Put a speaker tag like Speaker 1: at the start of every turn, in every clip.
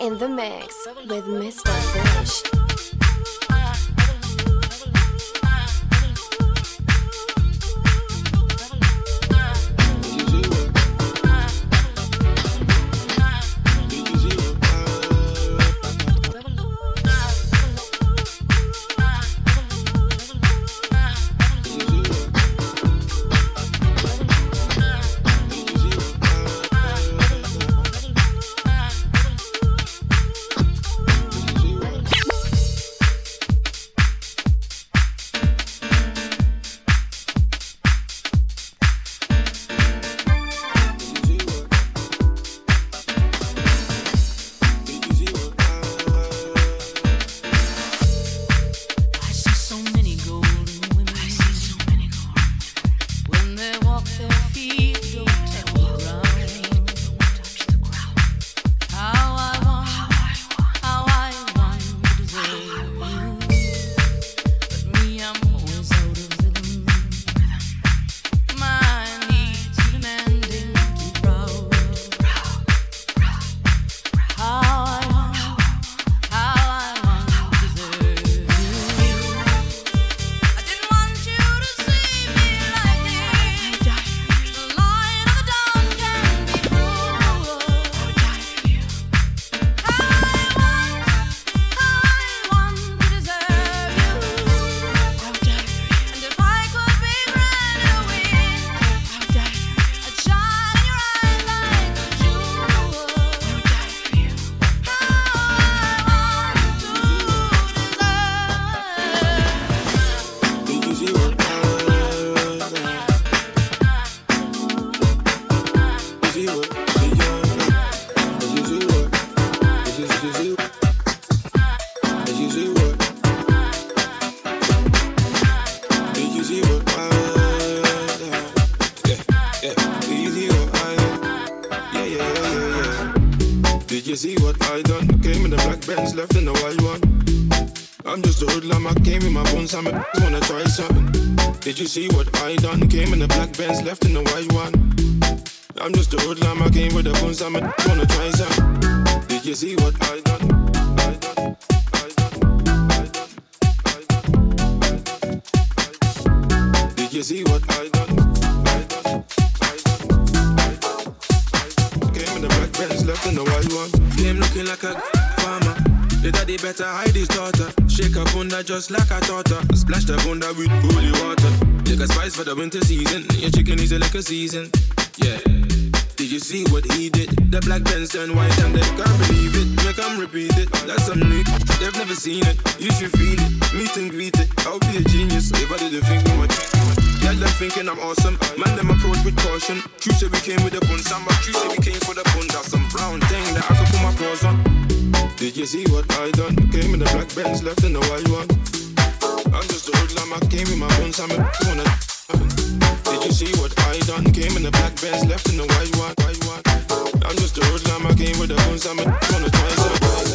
Speaker 1: in the mix with Mr. Fish.
Speaker 2: see what I done? Came in the black Benz, left in the white one. I'm just a hoodlum, I came with the guns, I'm a wanna try some. Did you see what I done? I done, I I done, I done. Did you see what I done? I done, I done, Came in the black Benz, left in the white one. Came looking like a farmer. The daddy better hide his daughter. Her bunda just like taught her. Splash the bunda with holy water. Take a spice for the winter season. Your chicken is like a liquor season. Yeah. Did you see what he did? The black pants turn white and they can't believe it. Make them repeat it. That's some new. They've never seen it. You should feel it. Meet and greet it. I'll be a genius if I didn't think too much. Yeah, them thinking I'm awesome. Man, them approach with caution. True say we came with the bun. Samba, true say we came for the bun. That's some brown thing that I could put my paws on. Did you see what I done? Came in the black Benz, left in the white one. I'm just a hoodlum, I came in my bones, I'm wanna. Did you see what I done? Came in the black Benz, left in the white one. I'm just a hoodlum, I came with the bones, I'm wanna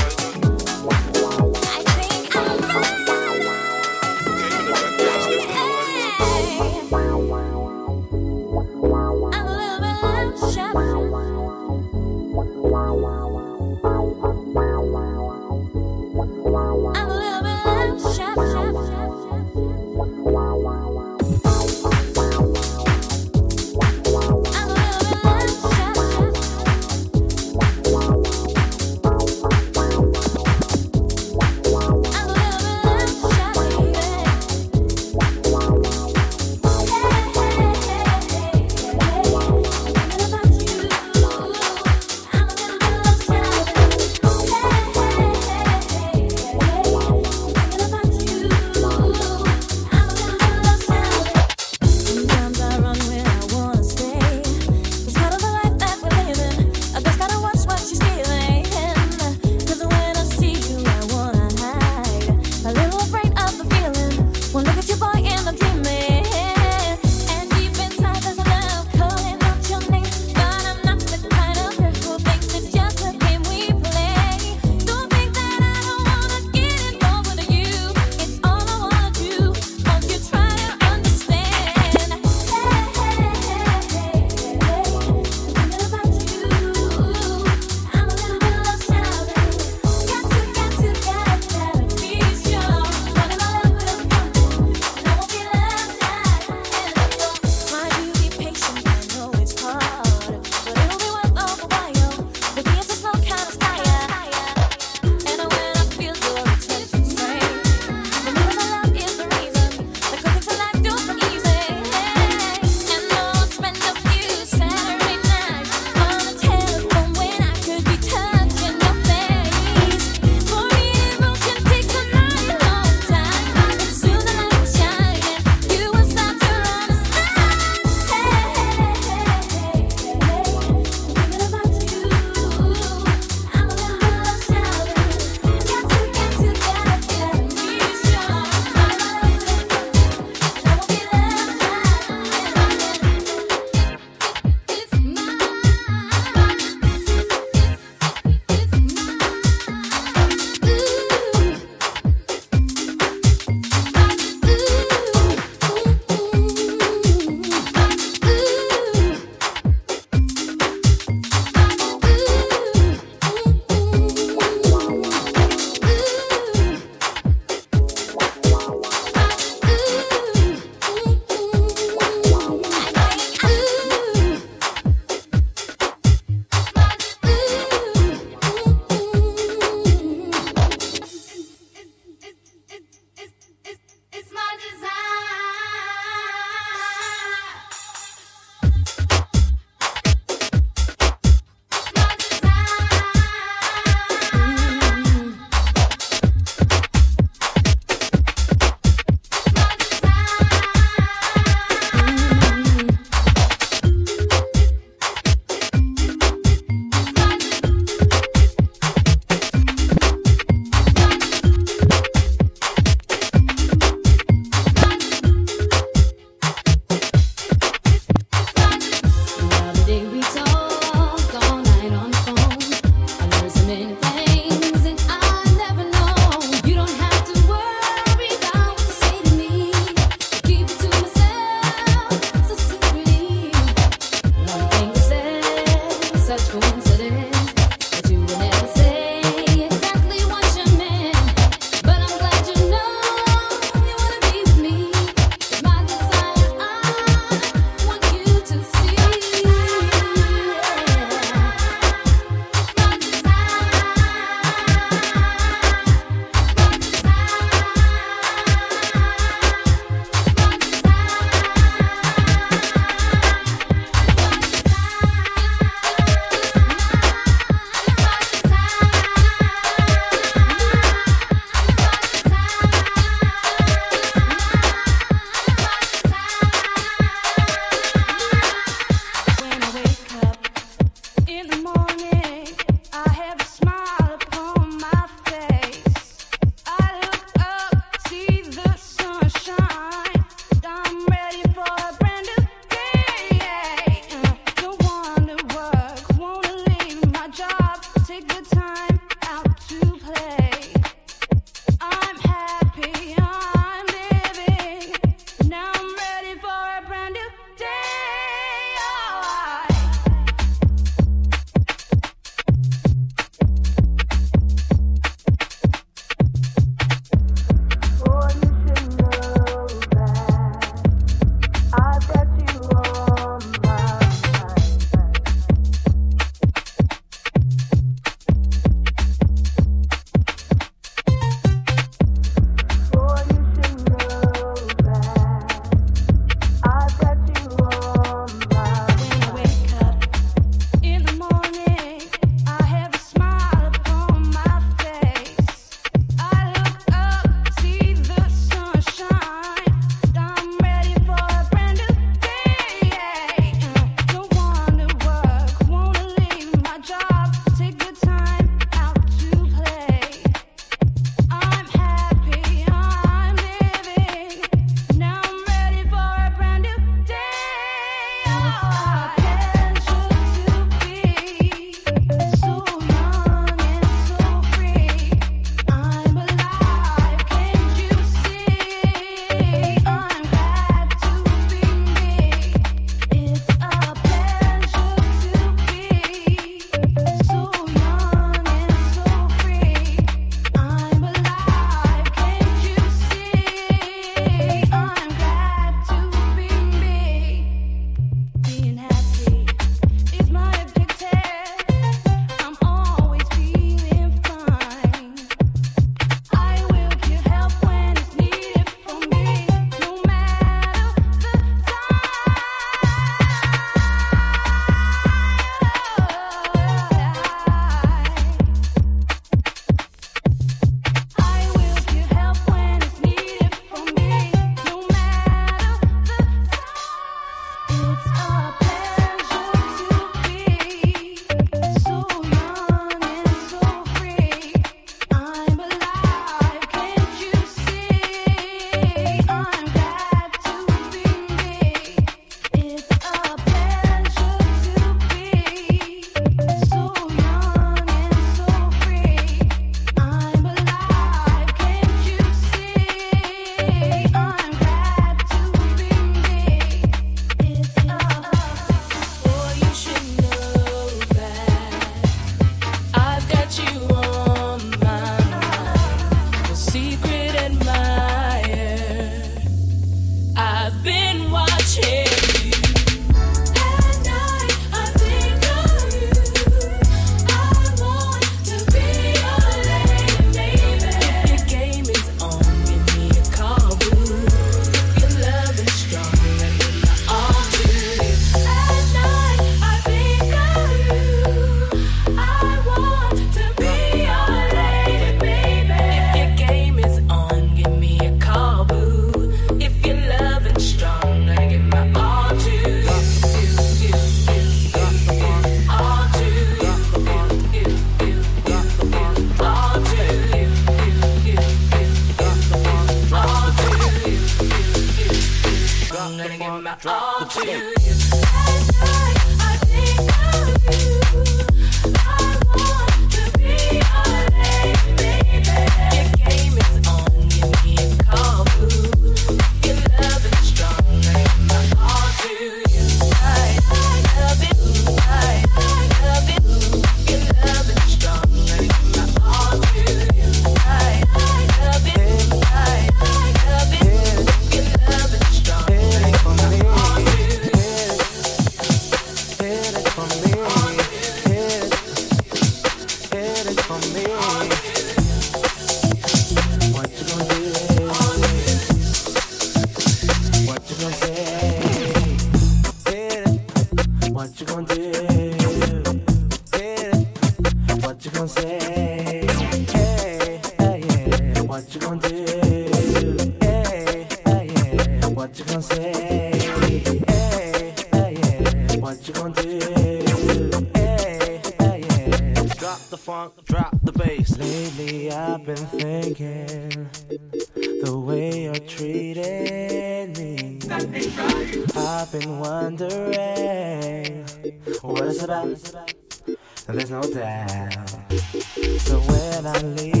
Speaker 3: that I live.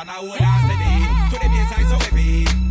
Speaker 3: and I ask the day To the baseline so heavy.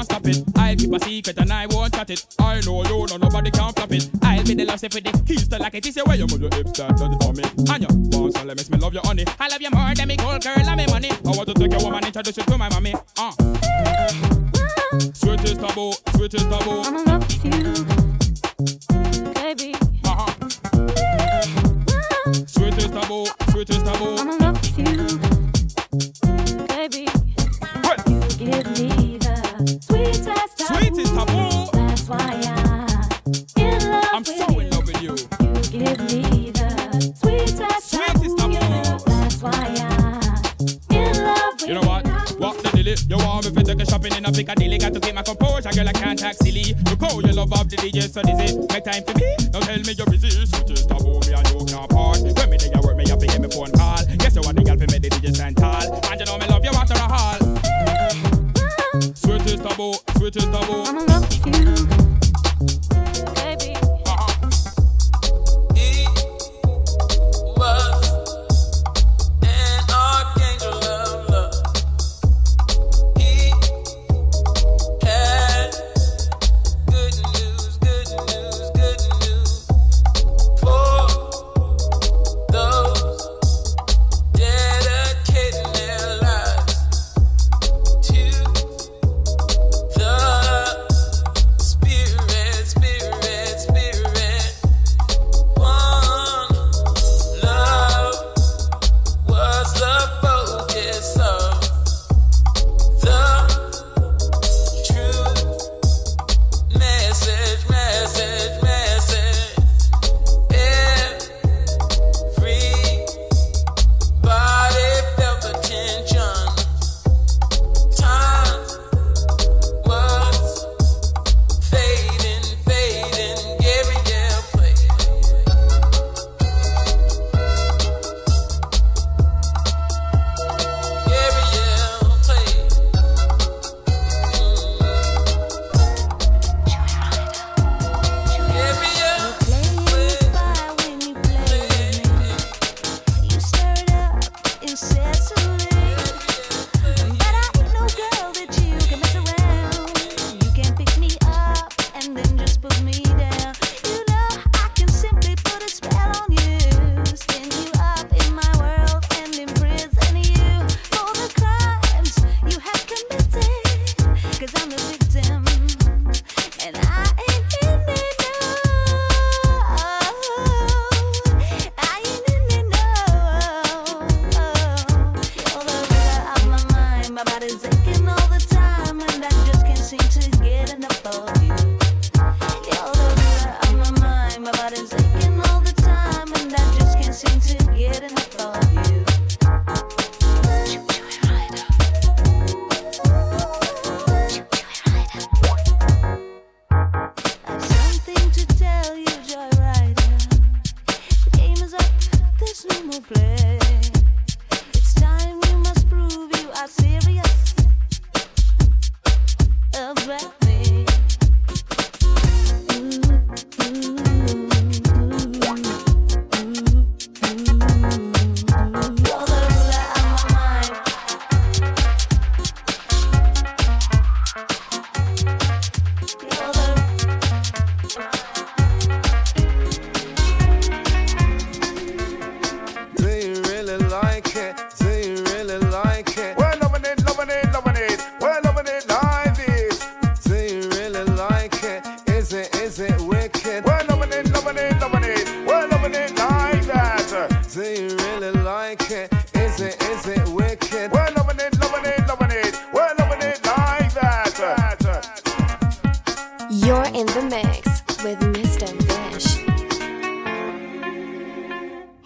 Speaker 3: can't stop it. I'll keep a secret and I won't chat it. I know you know nobody can't flop it. I'll be the last if it is. He's the like it is where you move your hips that does it for me. And your boss, so let me smell love your honey. I love you more than me gold girl and me money. I want to take your woman and introduce you to my mommy. Uh. Sweet is taboo, sweet is taboo.
Speaker 4: Keep my composure, girl. I can't act silly. Look how you love of the DJ, so this dizzy. Make time for me. Don't tell me you're busy. Switches taboo,
Speaker 5: You're
Speaker 6: in the mix with Mr. Fish.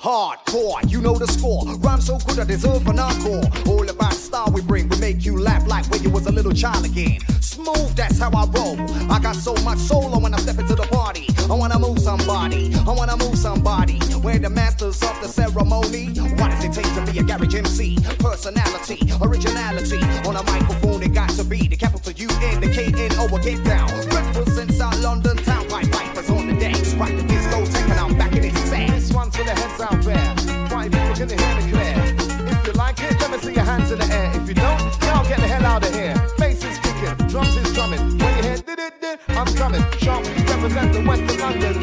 Speaker 7: Hardcore, you know the score. Rhyme so good I deserve an encore. All about style we bring, we make you laugh like when you was a little child again. Smooth, that's how I roll. I got so much soul on when I step into the party. I wanna move somebody, I wanna move somebody. We're the masters of the ceremony. What does it take to be a garage MC? Personality, originality. On a microphone, it got to be the capital U N, the K N O, get down. Represent South London town, Pied Pipers on the decks. Rock the disco, taking out back in its sack.
Speaker 8: This one's for the heads out there. Why people can hear me clear? If you like it, let me see your hands in the air. If you don't, y'all get the hell out of here. Bass is kicking, drums is drumming. When you hear did it did, I'm coming. Sharp, represent the west of London.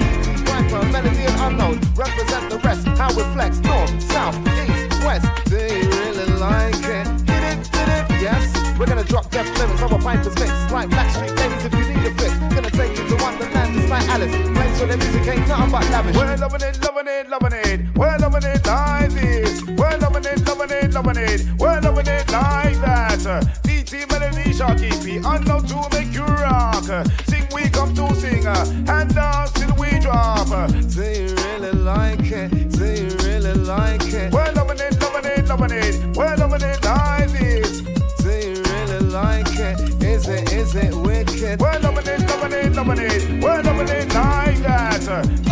Speaker 8: Viper, melody and unknown. Represent the rest. How it flex, north, south, east, west. You really like it? Did it, did it, yes. We're gonna drop death lyrics, our pipers mix. Like Blackstreet ladies if you like Alice. Place where the music ain't nothing but lavish.
Speaker 9: We're loving it, loving it, loving it. We're loving it like this. We're loving it, loving it, loving it. We're loving it like that. DT Melody Sharky P. Unknown to make you rock. Sing, we come to sing. And dance till we drop.
Speaker 8: Do you really like it? Do you really like it?
Speaker 9: We're loving it, loving it, loving it. We're loving it like this.
Speaker 8: Do you really like
Speaker 1: what, nobody denying that.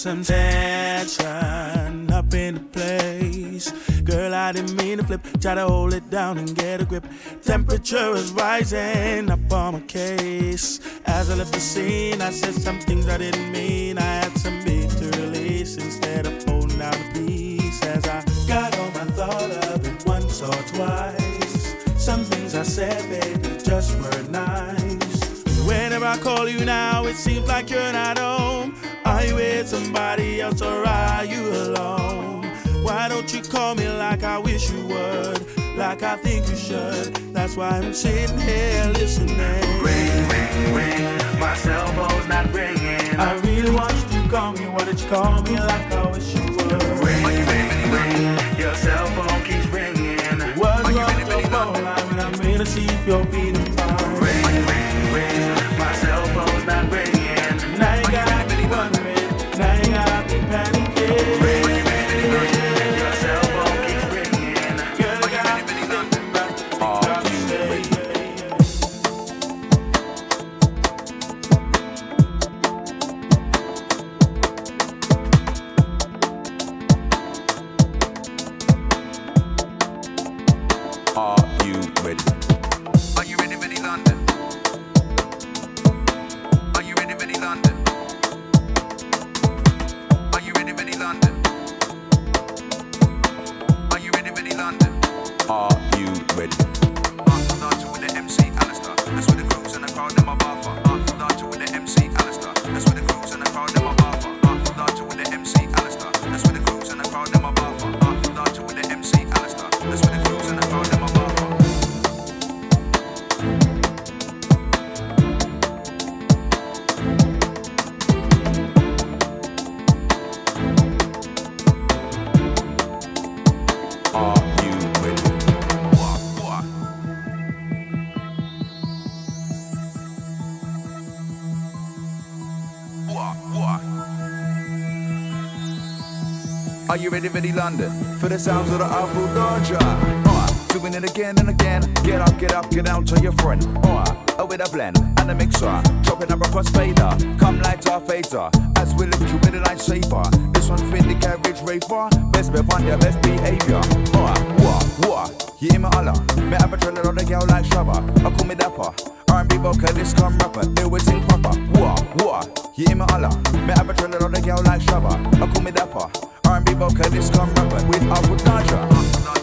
Speaker 10: some tension up in the place. Girl, I didn't mean to flip. Try to hold it down and get a grip. Temperature is rising up on my case. As I left the scene, I said some things I didn't mean. I had some beef to release instead of holding out a piece. As I got all my thought of it once or twice. Some things I said, baby, just were nice. Whenever I call you now, it seems like you're not home somebody else or are you alone? Why don't you call me like I wish you would? Like I think you should. That's why I'm sitting here listening. Ring, ring, ring. My cell phone's not ringing. I really want you to call me. Why don't you call me like I wish you would? Ring, ring, ring. Your cell phone keeps ringing. What's wrong with your phone? line? I'm gonna see if you're feeling fine.
Speaker 11: Are you ready, ready, London? For the sounds of the Artful Dodger. Uh, doing it again and again. Get up, get up, get out to your friend. Uh, with a blend and a mixer. Dropping a across fader. Come light our fader. As we lift you with a light saver. This one fit the garage raver. Best be on their best behavior. Uh, what, what? You hear me holler? Me have a trailer on the girl like Shabba. I call me Dapper. R&B vocalist come rapper. Do it sing proper. What, what? You hear me holler? Me have a trailer on the girl like Shabba. I call me Dapper. R&B vocalist come rapper with Dodger.